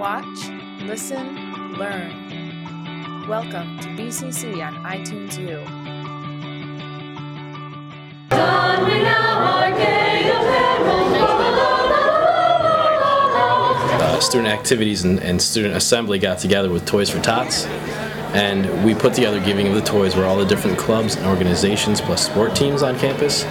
Watch, listen, learn. Welcome to BCC on iTunes U. uh, student activities and, and student assembly got together with Toys for Tots. And we put together Giving of the Toys where all the different clubs and organizations plus sport teams on campus,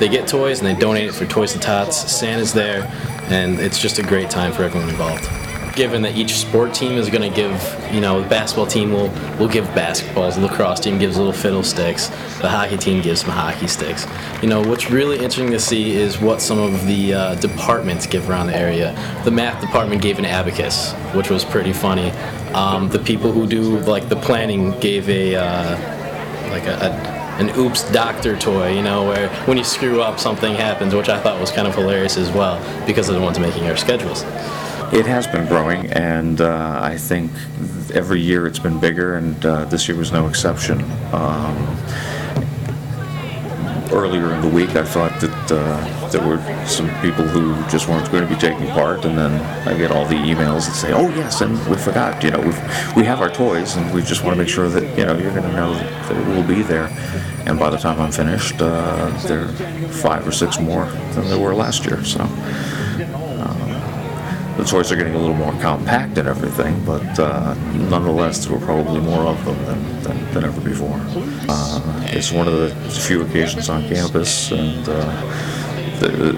they get toys and they donate it for Toys for Tots. Santa's there, and it's just a great time for everyone involved. Given that each sport team is going to give, you know, the basketball team will, will give basketballs, the lacrosse team gives little fiddlesticks, the hockey team gives some hockey sticks. You know, what's really interesting to see is what some of the uh, departments give around the area. The math department gave an abacus, which was pretty funny. Um, the people who do like the planning gave a uh, like a, a an oops doctor toy, you know, where when you screw up something happens, which I thought was kind of hilarious as well because of the ones making our schedules. It has been growing, and uh, I think every year it's been bigger, and uh, this year was no exception. Um, earlier in the week, I thought that uh, there were some people who just weren't going to be taking part, and then I get all the emails that say, "Oh yes, and we forgot. You know, we we have our toys, and we just want to make sure that you know you're going to know that it will be there." And by the time I'm finished, uh, there are five or six more than there were last year. So. The toys are getting a little more compact and everything, but uh, nonetheless, there were probably more of them than, than, than ever before. Uh, it's one of the few occasions on campus and uh, the,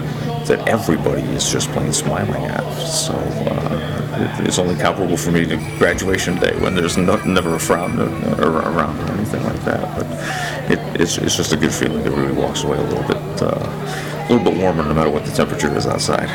that everybody is just plain smiling at. So uh, it, it's only comparable for me to graduation day when there's no, never a frown around or anything like that. But it, it's, it's just a good feeling. Everybody walks away a little bit, uh, a little bit warmer no matter what the temperature is outside.